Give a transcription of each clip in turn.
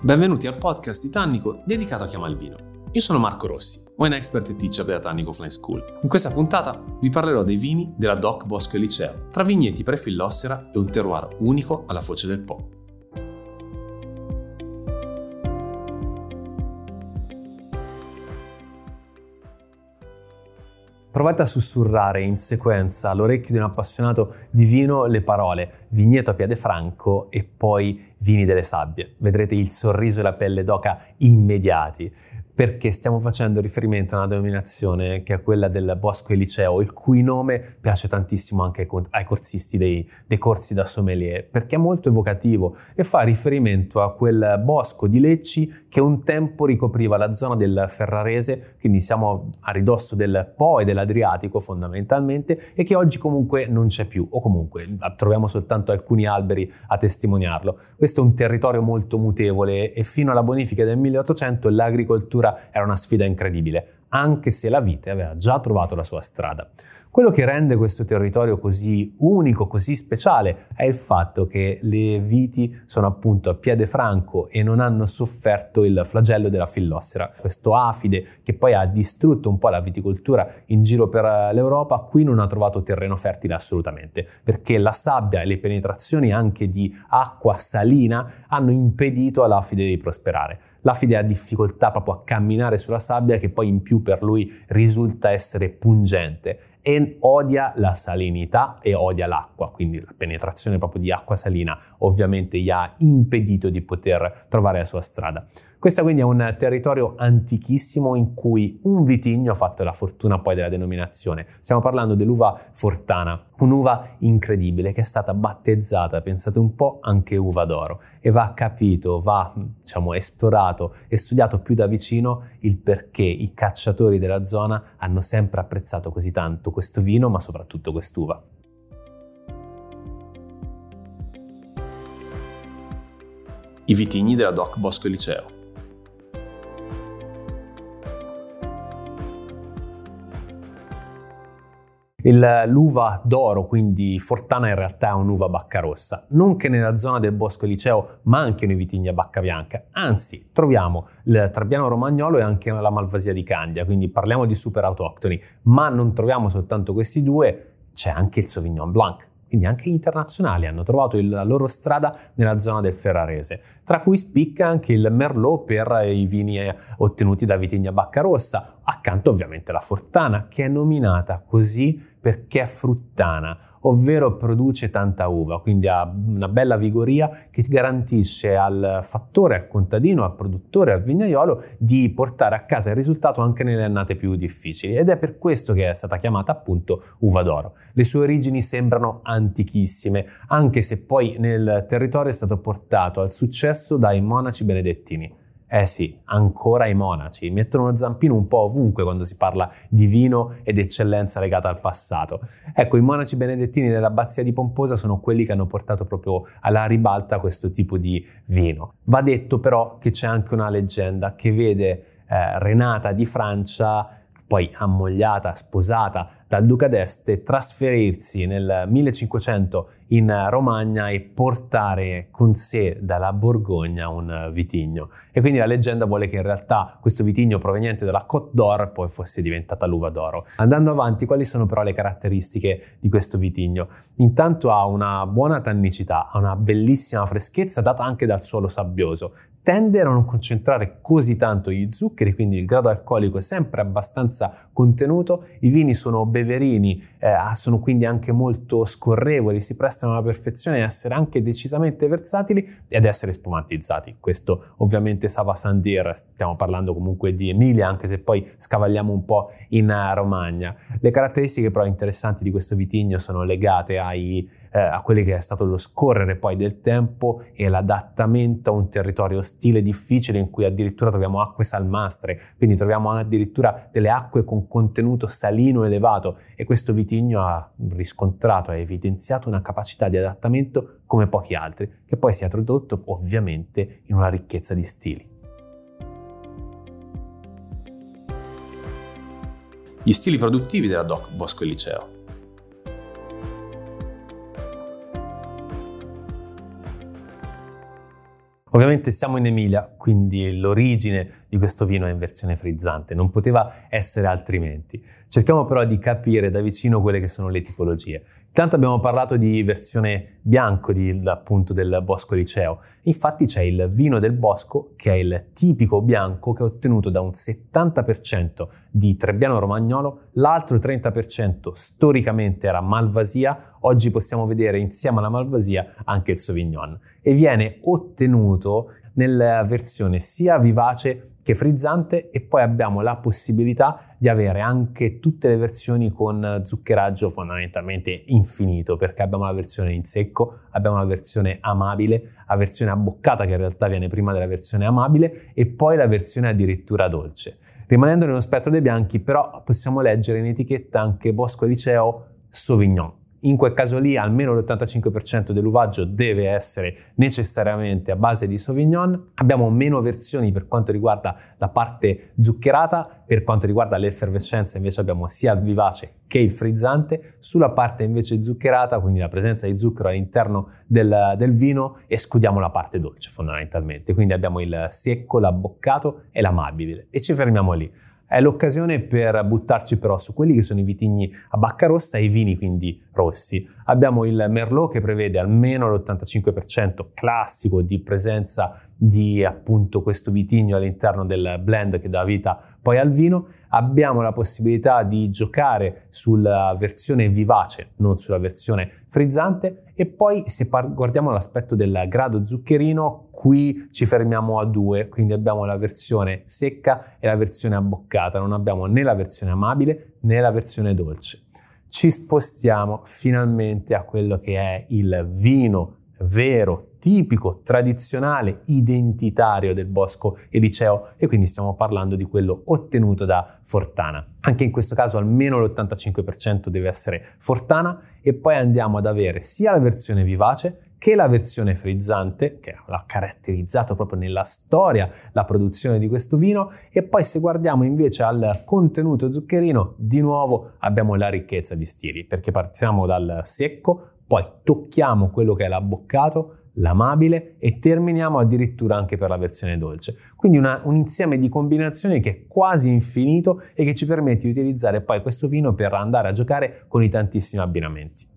Benvenuti al podcast di Tannico dedicato a chi il vino. Io sono Marco Rossi, wine expert e teacher della Tannico Flying School. In questa puntata vi parlerò dei vini della DOC Bosco e Liceo, tra vigneti pre-fillossera e un terroir unico alla foce del Po. Provate a sussurrare in sequenza all'orecchio di un appassionato di vino le parole vigneto a piede franco e poi vini delle sabbie. Vedrete il sorriso e la pelle d'oca immediati perché stiamo facendo riferimento a una denominazione che è quella del Bosco Eliceo, il cui nome piace tantissimo anche ai corsisti dei, dei, corsi da sommelier, perché è molto evocativo e fa riferimento a quel bosco di Lecci che un tempo ricopriva la zona del Ferrarese, quindi siamo a ridosso del Po e dell'Adriatico fondamentalmente, e che oggi comunque non c'è più, o comunque troviamo soltanto alcuni alberi a testimoniarlo. Questo è un territorio molto mutevole e fino alla bonifica del 1800 l'agricoltura era una sfida incredibile anche se la vite aveva già trovato la sua strada. Quello che rende questo territorio così unico, così speciale, è il fatto che le viti sono appunto a piede franco e non hanno sofferto il flagello della fillossera. Questo afide che poi ha distrutto un po' la viticoltura in giro per l'Europa, qui non ha trovato terreno fertile assolutamente, perché la sabbia e le penetrazioni anche di acqua salina hanno impedito all'afide di prosperare. L'afide ha difficoltà proprio a camminare sulla sabbia che poi in più per lui risulta essere pungente e odia la salinità e odia l'acqua, quindi la penetrazione proprio di acqua salina ovviamente gli ha impedito di poter trovare la sua strada. Questo quindi è un territorio antichissimo in cui un vitigno ha fatto la fortuna poi della denominazione. Stiamo parlando dell'uva Fortana, un'uva incredibile che è stata battezzata, pensate un po', anche uva d'oro e va capito, va diciamo esplorato e studiato più da vicino il perché i cacciatori della zona hanno sempre apprezzato così tanto questo vino, ma soprattutto quest'uva. I vitigni della Doc Bosco Liceo. Il, l'uva d'oro, quindi Fortana in realtà è un'uva bacca rossa, non che nella zona del Bosco Liceo manchino i vitigni a bacca bianca, anzi troviamo il Trebbiano Romagnolo e anche la Malvasia di Candia, quindi parliamo di super autoctoni, ma non troviamo soltanto questi due, c'è anche il Sauvignon Blanc. Quindi anche internazionali hanno trovato la loro strada nella zona del Ferrarese, tra cui spicca anche il Merlot per i vini eh, ottenuti da vitigna Bacca Rossa, accanto ovviamente la Fortana, che è nominata così perché è fruttana, ovvero produce tanta uva, quindi ha una bella vigoria che garantisce al fattore, al contadino, al produttore, al vignaiolo di portare a casa il risultato anche nelle annate più difficili ed è per questo che è stata chiamata appunto uva d'oro. Le sue origini sembrano antichissime, anche se poi nel territorio è stato portato al successo dai monaci benedettini. Eh sì, ancora i monaci mettono uno zampino un po' ovunque quando si parla di vino ed eccellenza legata al passato. Ecco, i monaci benedettini dell'abbazia di Pomposa sono quelli che hanno portato proprio alla ribalta questo tipo di vino. Va detto però che c'è anche una leggenda che vede eh, Renata di Francia poi ammogliata, sposata dal duca d'Este, trasferirsi nel 1500 in Romagna e portare con sé dalla Borgogna un vitigno. E quindi la leggenda vuole che in realtà questo vitigno proveniente dalla Côte d'Or poi fosse diventata l'uva d'oro. Andando avanti, quali sono però le caratteristiche di questo vitigno? Intanto ha una buona tannicità, ha una bellissima freschezza data anche dal suolo sabbioso, tende a non concentrare così tanto gli zuccheri, quindi il grado alcolico è sempre abbastanza contenuto, i vini sono beverini, eh, sono quindi anche molto scorrevoli, si prestano alla perfezione a essere anche decisamente versatili ed essere spumantizzati. Questo ovviamente Sava Sandir, stiamo parlando comunque di Emilia, anche se poi scavagliamo un po' in Romagna. Le caratteristiche però interessanti di questo vitigno sono legate ai, eh, a quelli che è stato lo scorrere poi del tempo e l'adattamento a un territorio stile difficile in cui addirittura troviamo acque salmastre, quindi troviamo addirittura delle acque con contenuto salino elevato e questo vitigno ha riscontrato, ha evidenziato una capacità di adattamento come pochi altri, che poi si è tradotto ovviamente in una ricchezza di stili. Gli stili produttivi della DOC Bosco e Liceo. Ovviamente siamo in Emilia, quindi l'origine di questo vino è in versione frizzante, non poteva essere altrimenti. Cerchiamo però di capire da vicino quelle che sono le tipologie. Intanto abbiamo parlato di versione bianco di, appunto del Bosco Liceo. Infatti c'è il vino del Bosco che è il tipico bianco che è ottenuto da un 70% di Trebbiano Romagnolo, l'altro 30% storicamente era Malvasia, oggi possiamo vedere insieme alla Malvasia anche il Sauvignon e viene ottenuto nella versione sia vivace che frizzante e poi abbiamo la possibilità di avere anche tutte le versioni con zuccheraggio fondamentalmente infinito perché abbiamo la versione in secco, abbiamo la versione amabile, la versione abboccata che in realtà viene prima della versione amabile e poi la versione addirittura dolce. Rimanendo nello spettro dei bianchi però possiamo leggere in etichetta anche Bosco Liceo Sauvignon in quel caso lì almeno l'85% dell'uvaggio deve essere necessariamente a base di Sauvignon. Abbiamo meno versioni per quanto riguarda la parte zuccherata, per quanto riguarda l'effervescenza invece abbiamo sia il vivace che il frizzante. Sulla parte invece zuccherata, quindi la presenza di zucchero all'interno del, del vino, escludiamo la parte dolce fondamentalmente. Quindi abbiamo il secco, l'abboccato e l'amabile e ci fermiamo lì. È l'occasione per buttarci però su quelli che sono i vitigni a bacca rossa e i vini quindi rossi. Abbiamo il Merlot che prevede almeno l'85% classico di presenza di appunto questo vitigno all'interno del blend che dà vita poi al vino. Abbiamo la possibilità di giocare sulla versione vivace, non sulla versione frizzante. E poi se par- guardiamo l'aspetto del grado zuccherino, qui ci fermiamo a due, quindi abbiamo la versione secca e la versione abboccata, non abbiamo né la versione amabile né la versione dolce ci spostiamo finalmente a quello che è il vino vero, tipico, tradizionale, identitario del bosco eliceo e quindi stiamo parlando di quello ottenuto da Fortana. Anche in questo caso almeno l'85% deve essere Fortana e poi andiamo ad avere sia la versione vivace che la versione frizzante, che ha caratterizzato proprio nella storia la produzione di questo vino, e poi se guardiamo invece al contenuto zuccherino, di nuovo abbiamo la ricchezza di stili, perché partiamo dal secco, poi tocchiamo quello che è l'abboccato, l'amabile e terminiamo addirittura anche per la versione dolce. Quindi una, un insieme di combinazioni che è quasi infinito e che ci permette di utilizzare poi questo vino per andare a giocare con i tantissimi abbinamenti.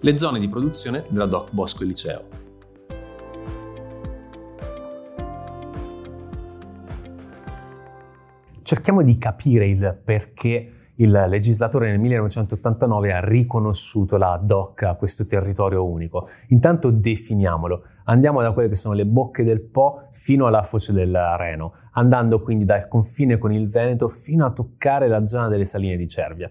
Le zone di produzione della DOC Bosco e Liceo. Cerchiamo di capire il perché il legislatore nel 1989 ha riconosciuto la DOC a questo territorio unico. Intanto definiamolo. Andiamo da quelle che sono le bocche del Po fino alla foce del Reno, andando quindi dal confine con il Veneto fino a toccare la zona delle saline di Cervia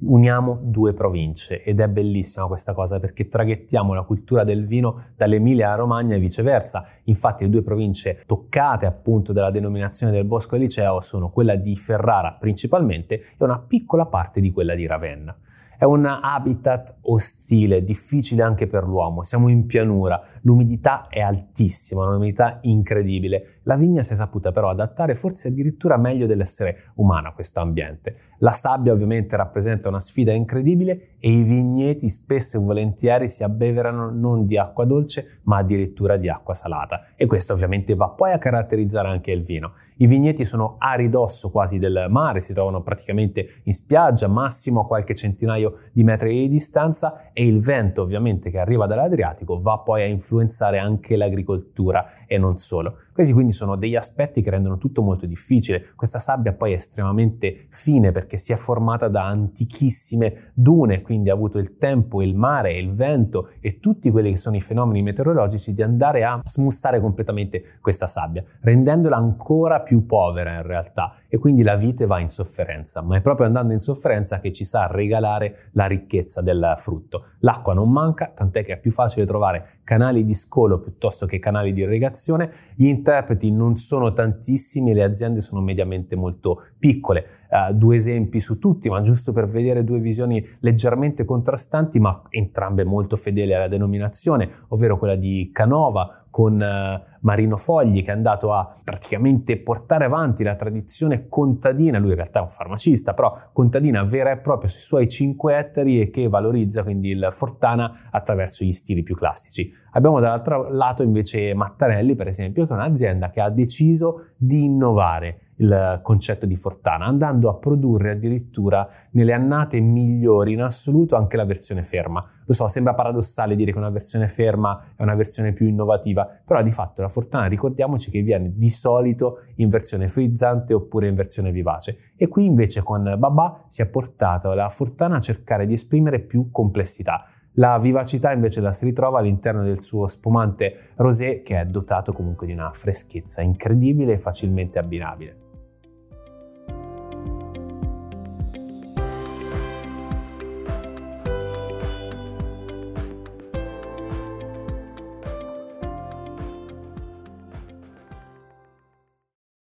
uniamo due province ed è bellissima questa cosa perché traghettiamo la cultura del vino dall'Emilia Romagna e viceversa. Infatti le due province toccate appunto dalla denominazione del Bosco Liceo sono quella di Ferrara principalmente e una piccola parte di quella di Ravenna. È un habitat ostile, difficile anche per l'uomo. Siamo in pianura, l'umidità è altissima, un'umidità incredibile. La vigna si è saputa però adattare forse addirittura meglio dell'essere umano a questo ambiente. La sabbia ovviamente rappresenta una sfida incredibile e i vigneti spesso e volentieri si abbeverano non di acqua dolce ma addirittura di acqua salata e questo ovviamente va poi a caratterizzare anche il vino. I vigneti sono a ridosso quasi del mare, si trovano praticamente in spiaggia, massimo a qualche centinaio migliaio di metri di distanza e il vento ovviamente che arriva dall'Adriatico va poi a influenzare anche l'agricoltura e non solo. Questi quindi sono degli aspetti che rendono tutto molto difficile. Questa sabbia poi è estremamente fine perché si è formata da antichissime dune, quindi ha avuto il tempo, il mare, il vento e tutti quelli che sono i fenomeni meteorologici di andare a smussare completamente questa sabbia, rendendola ancora più povera in realtà e quindi la vite va in sofferenza, ma è proprio andando in sofferenza che ci sa regalare la ricchezza del frutto. L'acqua non manca, tant'è che è più facile trovare canali di scolo piuttosto che canali di irrigazione. Gli interpreti non sono tantissimi, le aziende sono mediamente molto piccole. Uh, due esempi su tutti, ma giusto per vedere due visioni leggermente contrastanti, ma entrambe molto fedeli alla denominazione, ovvero quella di Canova con eh, Marino Fogli che è andato a praticamente portare avanti la tradizione contadina, lui in realtà è un farmacista, però contadina vera e propria sui suoi 5 ettari e che valorizza quindi il Fortana attraverso gli stili più classici. Abbiamo dall'altro lato invece Mattarelli, per esempio, che è un'azienda che ha deciso di innovare il concetto di Fortana, andando a produrre addirittura nelle annate migliori in assoluto anche la versione ferma. Lo so, sembra paradossale dire che una versione ferma è una versione più innovativa, però di fatto la Fortana ricordiamoci che viene di solito in versione frizzante oppure in versione vivace e qui invece con Babà si è portato la Fortana a cercare di esprimere più complessità. La vivacità invece la si ritrova all'interno del suo spumante rosé che è dotato comunque di una freschezza incredibile e facilmente abbinabile.